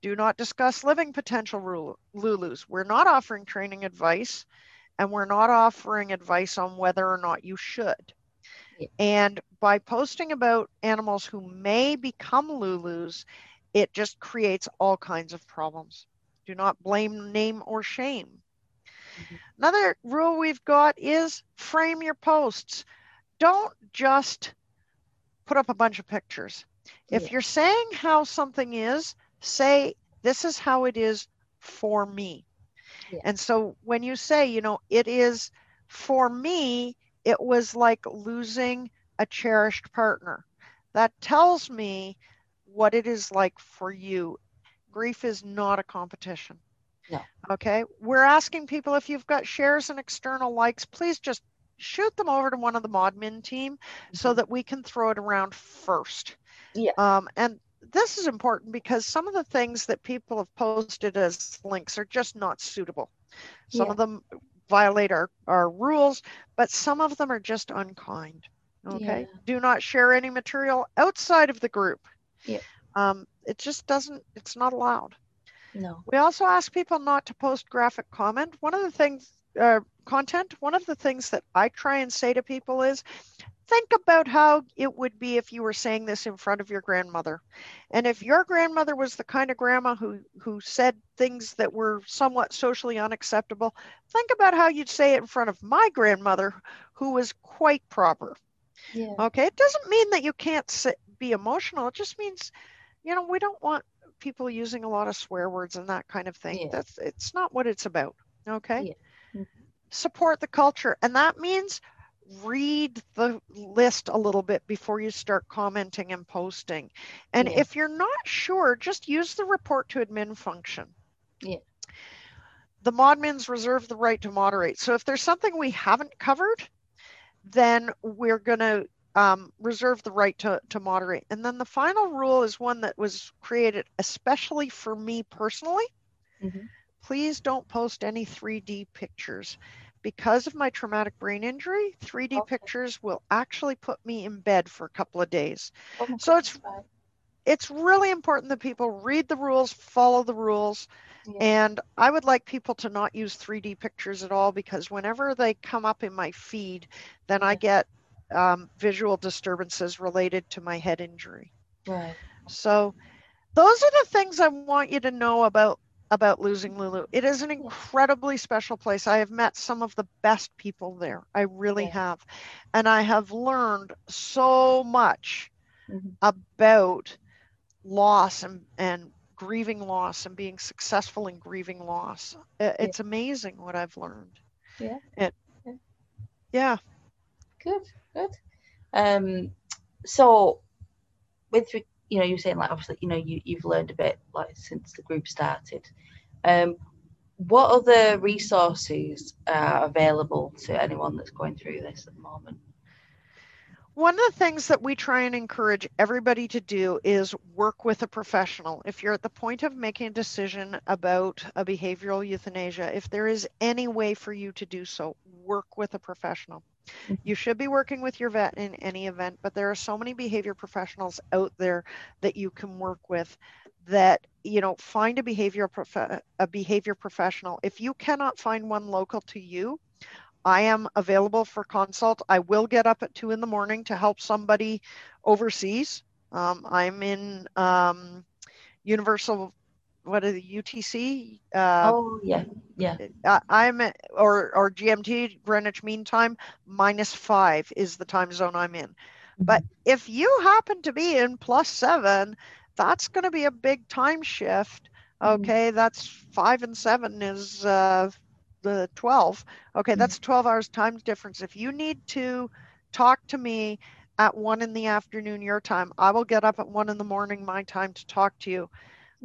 Do not discuss living potential Lulus. We're not offering training advice and we're not offering advice on whether or not you should. Yeah. And by posting about animals who may become Lulus, it just creates all kinds of problems. Do not blame, name, or shame. Mm-hmm. Another rule we've got is frame your posts. Don't just put up a bunch of pictures. If yeah. you're saying how something is, say, this is how it is for me. Yeah. And so when you say, you know, it is for me, it was like losing a cherished partner. That tells me what it is like for you. Grief is not a competition. No. Okay. We're asking people if you've got shares and external likes, please just shoot them over to one of the modmin team mm-hmm. so that we can throw it around first. Yeah. Um, and this is important because some of the things that people have posted as links are just not suitable. Some yeah. of them violate our, our rules, but some of them are just unkind. Okay. Yeah. Do not share any material outside of the group. Yeah. Um, it just doesn't, it's not allowed. No. We also ask people not to post graphic comment. One of the things, uh, content, one of the things that I try and say to people is think about how it would be if you were saying this in front of your grandmother. And if your grandmother was the kind of grandma who, who said things that were somewhat socially unacceptable, think about how you'd say it in front of my grandmother, who was quite proper. Yeah. Okay. It doesn't mean that you can't sit, be emotional. It just means, you know, we don't want people using a lot of swear words and that kind of thing. Yeah. That's it's not what it's about. Okay. Yeah. Mm-hmm. Support the culture. And that means read the list a little bit before you start commenting and posting. And yeah. if you're not sure, just use the report to admin function. Yeah. The modmins reserve the right to moderate. So if there's something we haven't covered, then we're going to um, reserve the right to, to moderate. And then the final rule is one that was created especially for me personally. Mm-hmm. Please don't post any 3D pictures because of my traumatic brain injury, 3D okay. pictures will actually put me in bed for a couple of days. Oh so it's it's really important that people read the rules, follow the rules. Yeah. And I would like people to not use 3D pictures at all because whenever they come up in my feed, then yeah. I get um, visual disturbances related to my head injury. Right. So those are the things I want you to know about about losing Lulu. It is an incredibly special place. I have met some of the best people there. I really yeah. have. And I have learned so much mm-hmm. about loss and, and grieving loss and being successful in grieving loss. It's yeah. amazing what I've learned. Yeah. It, yeah. Good, good. Um, so with you know, you're saying like obviously, you know, you you've learned a bit like since the group started. Um, what other resources are available to anyone that's going through this at the moment? One of the things that we try and encourage everybody to do is work with a professional. If you're at the point of making a decision about a behavioral euthanasia, if there is any way for you to do so, work with a professional. You should be working with your vet in any event, but there are so many behavior professionals out there that you can work with that you know find a behavior prof- a behavior professional. If you cannot find one local to you i am available for consult. I will get up at two in the morning to help somebody overseas. Um, i'm in um, universal what are the UTC? Uh, oh yeah, yeah. I, am or or GMT Greenwich Mean Time minus five is the time zone I'm in. Mm-hmm. But if you happen to be in plus seven, that's going to be a big time shift. Mm-hmm. Okay, mm-hmm. that's five and seven is uh, the twelve. Okay, mm-hmm. that's twelve hours time difference. If you need to talk to me at one in the afternoon your time, I will get up at one in the morning my time to talk to you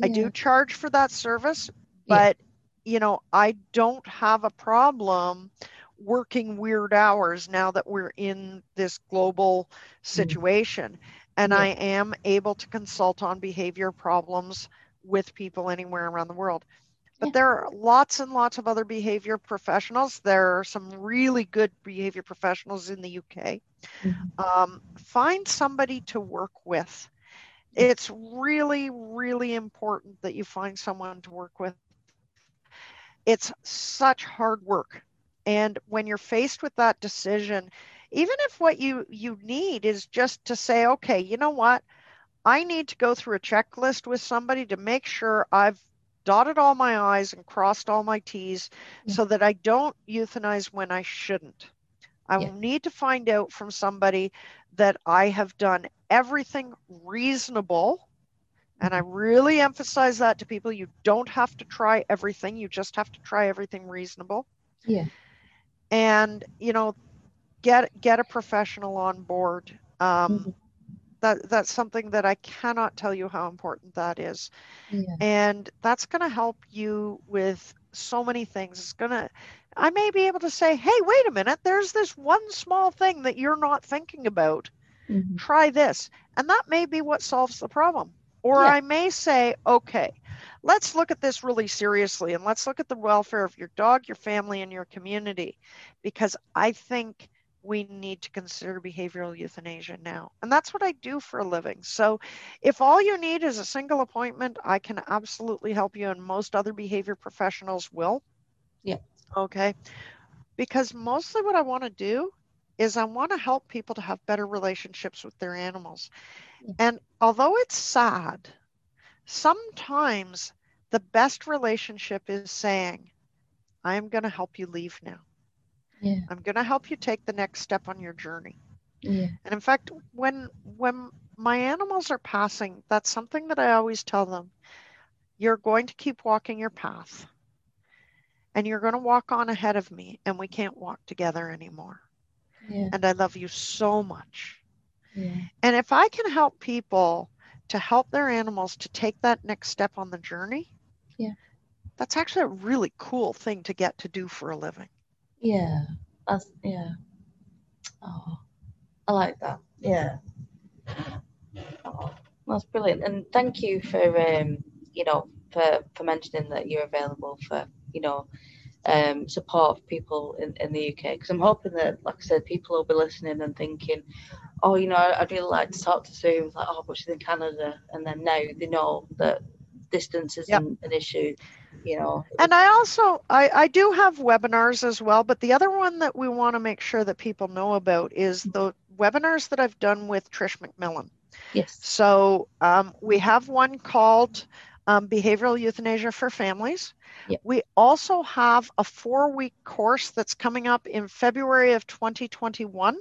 I do charge for that service, but yeah. you know, I don't have a problem working weird hours now that we're in this global mm. situation. Mm-hmm. And yeah. I am able to consult on behavior problems with people anywhere around the world. But there are lots and lots of other behavior professionals. There are some really good behavior professionals in the UK. Mm-hmm. Um, find somebody to work with it's really, really important that you find someone to work with. It's such hard work. And when you're faced with that decision, even if what you you need is just to say okay you know what i need to go through a checklist with somebody to make sure i've dotted all my i's and crossed all my t's Yeah. so that i don't euthanize when i shouldn't i Yeah. will need to find out from somebody that i have done everything reasonable and I really emphasize that to people. You don't have to try everything. You just have to try everything reasonable. Yeah. And, you know, get get a professional on board. Um, Mhm. that that's something that I cannot tell you how important that is. Yeah. And that's going to help you with so many things. It's going to I may be able to say, "Hey, wait a minute. There's this one small thing that you're not thinking about. Mhm. Try this." And that may be what solves the problem. Or Yeah. I may say, "Okay, let's look at this really seriously and let's look at the welfare of your dog, your family, and your community because I think we need to consider behavioral euthanasia now. And that's what I do for a living. So if all you need is a single appointment, I can absolutely help you, and most other behavior professionals will. Yeah. Okay. Because mostly what I want to do is I want to help people to have better relationships with their animals. And although it's sad, sometimes the best relationship is saying, I'm going to help you leave now. Yeah. I'm going to help you take the next step on your journey. Yeah. And in fact, when when my animals are passing, that's something that I always tell them. You're going to keep walking your path. And you're going to walk on ahead of me and we can't walk together anymore. Yeah. And I love you so much. Yeah. And if I can help people to help their animals to take that next step on the journey, Yeah. That's actually a really cool thing to get to do for a living. Yeah. That's yeah. Oh, I like that. Yeah. Oh, that's brilliant. And thank you for um, you know, for for mentioning that you're available for, you know, um support people in, in the UK. Because I'm hoping that, like I said, people will be listening and thinking, oh, you know, I'd really like to talk to Sue. Like, oh, but she's in Canada, and then now they know that distance isn't Yep. an issue. You know. And I also I, I do have webinars as well, but the other one that we want to make sure that people know about is the webinars that I've done with Trish McMillan. Yes. So um, we have one called um, Behavioral Euthanasia for Families. Yep. We also have a four week course that's coming up in February of 2021,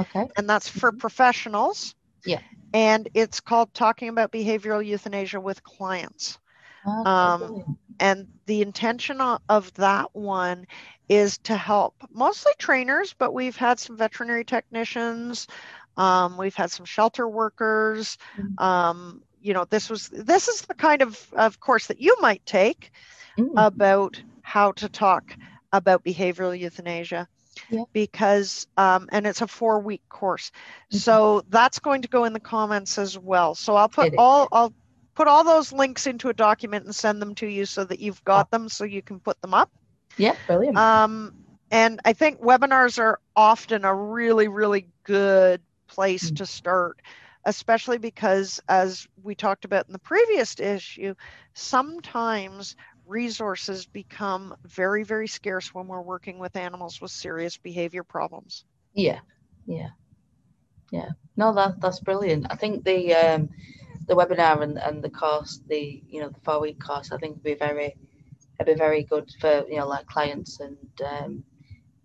Okay. and that's for professionals. Yeah. And it's called Talking About Behavioral Euthanasia with Clients. Okay, Um. And the intention of that one is to help mostly trainers, but we've had some veterinary technicians, um, we've had some shelter workers. Mhm. Um, you know, this was this is the kind of of course that you might take Mm, about how to talk about behavioral euthanasia. Yeah. Because um, and it's a four week course, Mhm. so that's going to go in the comments as well. So I'll put all I'll put all those links into a document and send them to you so that you've got them so you can put them up. yeah, brilliant. Um, and I think webinars are often a really, really good place Mm. to start, especially because, as we talked about in the previous issue, sometimes resources become very, very scarce when we're working with animals with serious behavior problems. Yeah, yeah, yeah. No, that that's brilliant. I think the um, the webinar and, and the course, the you know the four week course, I think would be very, it'd be very good for you know like clients and um,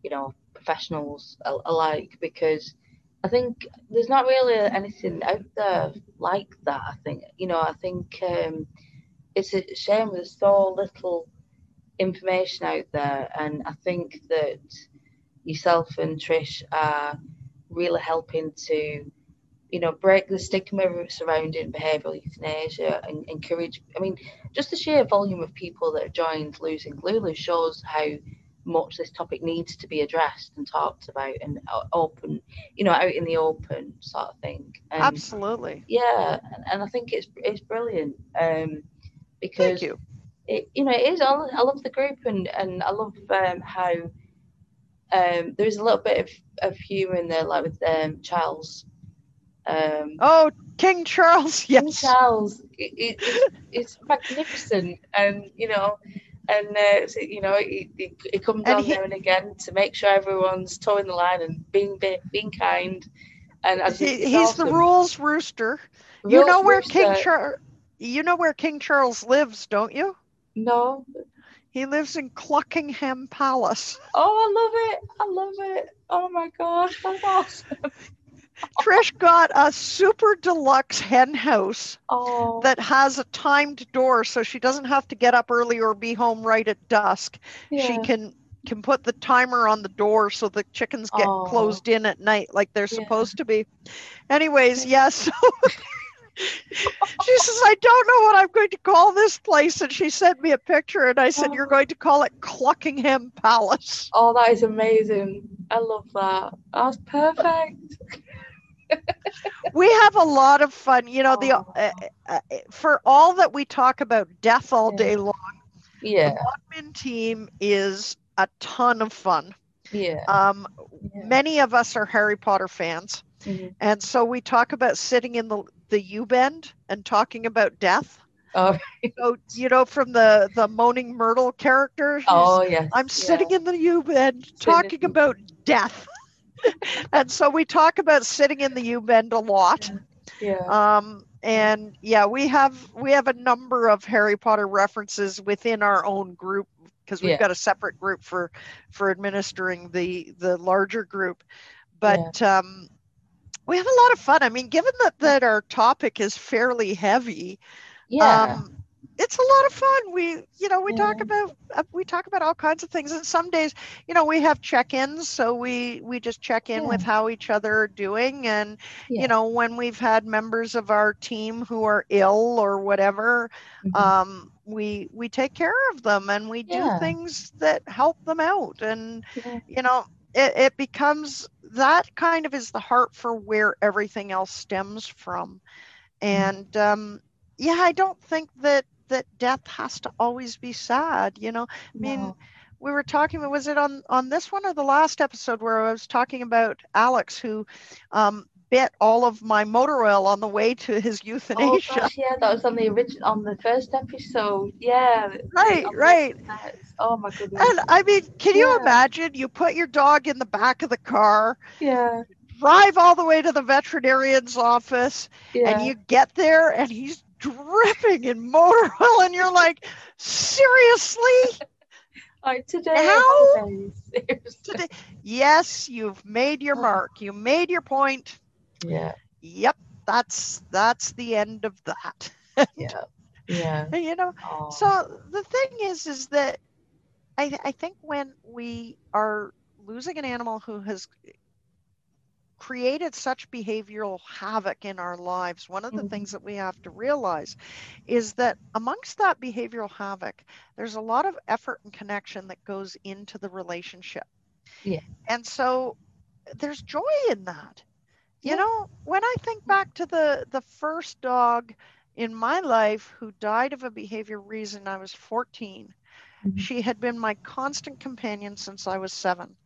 you know professionals alike because I think there's not really anything out there like that. I think you know I think um, it's a shame there's so little information out there, and I think that yourself and Trish are really helping to, you know, break the stigma surrounding behavioural euthanasia and encourage. I mean, just the sheer volume of people that have joined Losing Lulu shows how much this topic needs to be addressed and talked about and open, you know, out in the open sort of thing. And Absolutely. yeah, and- I think it's it's brilliant um, because Thank you. it, you know, it is. I, I love the group and, and I love um, how um, there's a little bit of, of humour in there, like with um, Charles. Um, Oh, King Charles, King yes. Charles, it, it, it's, it's magnificent, and you know, and uh, you know he, he, he comes he- there and again to make sure everyone's towing the line and being being kind. And He, he's the rules rooster. You know where King Rooster- Charles you know where King Charles lives, don't you? No. He lives in Cluckingham Palace. Oh, I love it. I love it. Oh my gosh, that's awesome. Trish got a super deluxe hen house Oh, that has a timed door so she doesn't have to get up early or be home right at dusk. She can can put the timer on the door so the chickens get Oh. closed in at night like they're Yeah. supposed to be. Anyways, yes. she says, I don't know what I'm going to call this place. And she sent me a picture and I said, You're Oh. going to call it Cluckingham Palace. Oh, that is amazing. I love that. That's perfect. We have a lot of fun. You know, the Oh. uh, uh, for all that we talk about death all Yeah. day long, Yeah, the modmin team is a ton of fun. yeah. Um, yeah. Many of us are Harry Potter fans. Mhm. And so we talk about sitting in the the U bend and talking about death. Oh, So you know, from the the moaning Myrtle character, oh yes. I'm sitting in the U bend talking about death. And so we talk about sitting in the U bend a lot. Yeah. Um, and yeah, we have we have a number of Harry Potter references within our own group because we've Yeah. got a separate group for for administering the the larger group. But um, we have a lot of fun. I mean, given that that our topic is fairly heavy, yeah. um, it's a lot of fun. We, you know, we talk about uh, we talk about all kinds of things. And some days, you know, we have check-ins, so we we just check in with how each other are doing. And Yeah. you know, when we've had members of our team who are ill or whatever, Mhm. um, we we take care of them and we do things that help them out. And Yeah. you know, it, it becomes that kind of is the heart for where everything else stems from. And um, yeah, I don't think that that death has to always be sad. You know, I mean, No. we were talking. Was it on on this one or the last episode where I was talking about Alex who um, bit all of my motor oil on the way to his Oh euthanasia? gosh, yeah, that was on the original on the first episode. Yeah. Right, right. Oh my goodness. And I mean, can you imagine? You put your dog in the back of the car, yeah. drive all the way to the veterinarian's office, Yeah. and you get there and he's dripping in motor oil, and you're like, seriously? like today. Seriously. Today? Yes, you've made your Oh. mark. You made your point. Yeah. Yep, that's that's the end of that. Yeah. Yeah. you know, Oh. so the thing is, is that I I think when we are losing an animal who has created such behavioral havoc in our lives, one of the Mhm. things that we have to realize is that amongst that behavioral havoc, there's a lot of effort and connection that goes into the relationship. Yeah. And so there's joy in that. You Yeah. know, when I think back to the the first dog in my life who died of a behavior reason, I was 14. Mhm. She had been my constant companion since I was seven.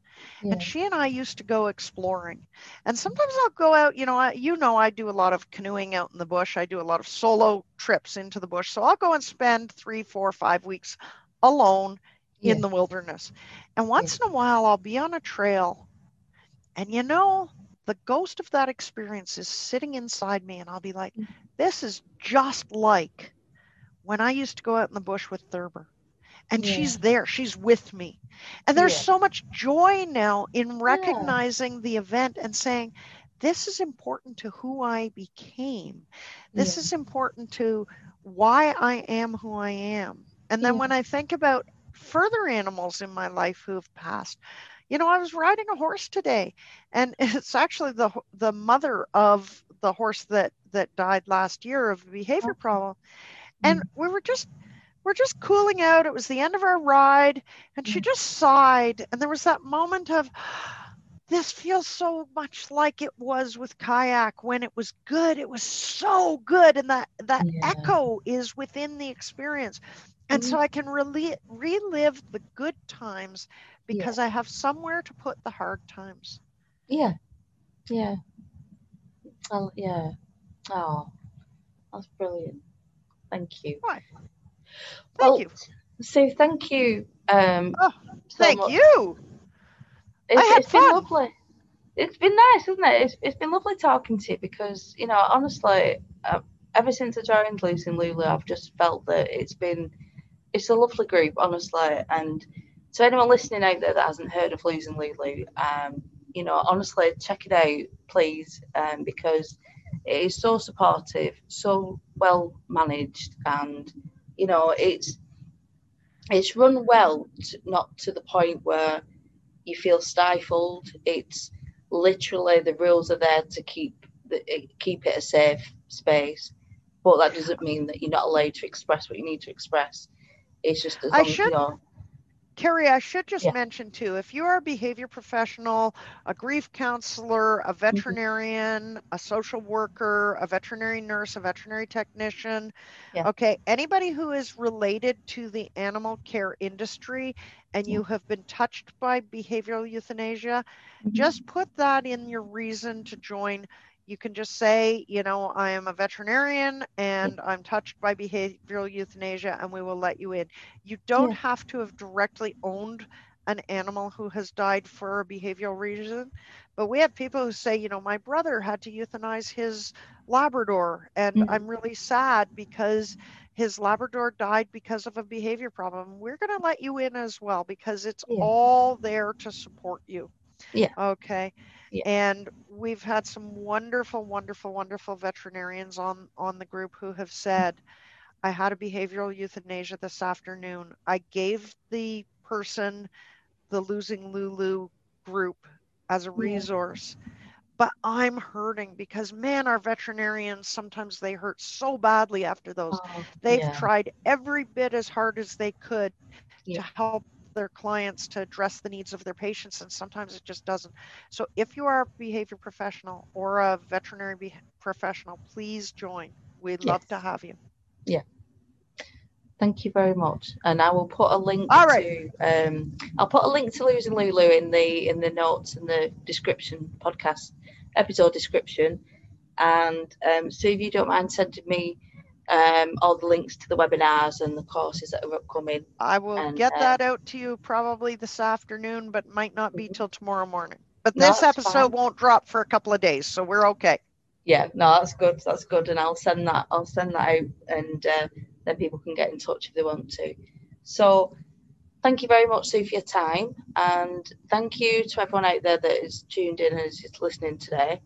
Yeah. And she and I used to go exploring. And sometimes I'll go out, you know, I, you know, I do a lot of canoeing out in the bush. I do a lot of solo trips into the bush. So I'll go and spend three, four, five weeks alone Yeah. in the wilderness. And once in a while, I'll be on a trail. And you know, the ghost of that experience is sitting inside me. And I'll be like, Mhm. this is just like when I used to go out in the bush with Thurber. And Yeah. she's there, she's with me. And there's Yeah. so much joy now in recognizing the event and saying, this is important to who I became. This Yeah. is important to why I am who I am. And then Yeah. when I think about further animals in my life who have passed, you know, I was riding a horse today, and it's actually the the mother of the horse that that died last year of a behavior problem, and mm-hmm. we were just we're just cooling out. It was the end of our ride, and she Mm. just sighed, and there was that moment of. This feels so much like it was with kayak when it was good. It was so good, and that that Yeah. echo is within the experience, and so Mhm. I can reli- relive the good times Yeah. because I have somewhere to put the hard times. Yeah. Yeah. Oh, yeah. Oh, that's brilliant. Thank you. Why? Thank Well, you. So thank you. Um, Oh, so Thank much. you. It's, I had it's been lovely. It's been nice, isn't it? It's, it's been lovely talking to you because, you know, honestly, uh, ever since I joined Losing Lulu, I've just felt that it's been, it's a lovely group, honestly. And to anyone listening out there that hasn't heard of Losing Lulu, um, you know, honestly, check it out, please, um, because it is so supportive, so well managed, and you know, it's it's run well, not to the point where you feel stifled. It's literally the rules are there to keep the, eh, keep it a safe space, but that doesn't mean that you're not allowed to express what you need to express. It's just as I long should- you know. Carrie, I should just Yeah. mention too, if you are a behavior professional, a grief counselor, Mm-hmm. a veterinarian, a social worker, a veterinary nurse, a veterinary technician, Yeah. okay, anybody who is related to the animal care industry and Yeah. you have been touched by behavioral euthanasia, Mhm. just put that in your reason to join. You can just say, you know, I am a veterinarian and I'm touched by behavioral euthanasia, and we will let you in. You don't Yeah. have to have directly owned an animal who has died for a behavioral reason. But we have people who say, you know, my brother had to euthanize his Labrador, and Mhm. I'm really sad because his Labrador died because of a behavior problem. We're going to let you in as well because it's Yeah. all there to support you. Yeah. Okay. Yeah. And we've had some wonderful, wonderful, wonderful veterinarians on on the group who have said, I had a behavioral euthanasia this afternoon. I gave the person the Losing Lulu group as a Yeah. resource. But I'm hurting because man, our veterinarians sometimes they hurt so badly after those. Oh, They've yeah, tried every bit as hard as they could Yeah. to help their clients to address the needs of their patients, and sometimes it just doesn't. So, if you are a behavior professional or a veterinary be- professional, please join. We'd love to have you. Yeah. Thank you very much. And I will put a link All right. to um I'll put a link to Losing Lulu in the in the notes in the description podcast episode description. And um so if you don't mind sending me um all the links to the webinars and the courses that are upcoming. I will And, get uh, that out to you probably this afternoon, but might not be till tomorrow morning. But No, this episode fine. won't drop for a couple of days, so we're okay. Yeah, no, that's good. That's good. And I'll send that I'll send that out and uh, then people can get in touch if they want to. So thank you very much, Sue, for your time. And thank you to everyone out there that is tuned in and is listening today.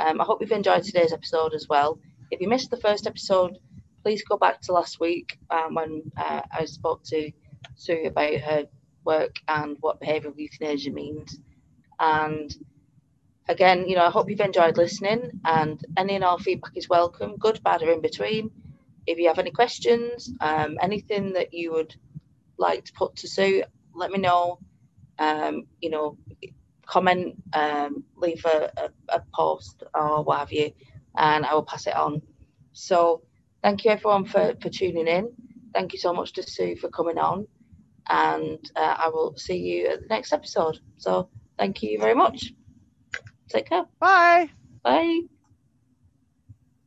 Um, I hope you've enjoyed today's episode as well. If you missed the first episode, please go back to last week um, when uh, I spoke to Sue about her work and what behavioural euthanasia means. And again, you know, I hope you've enjoyed listening and any and all feedback is welcome, good, bad, or in between. If you have any questions, um, anything that you would like to put to Sue, let me know. Um, you know, comment, um, leave a, a, a post or what have you, and I will pass it on. So, thank you everyone for, for tuning in. Thank you so much to Sue for coming on, and uh, I will see you at the next episode. So, thank you very much. Take care. Bye. Bye.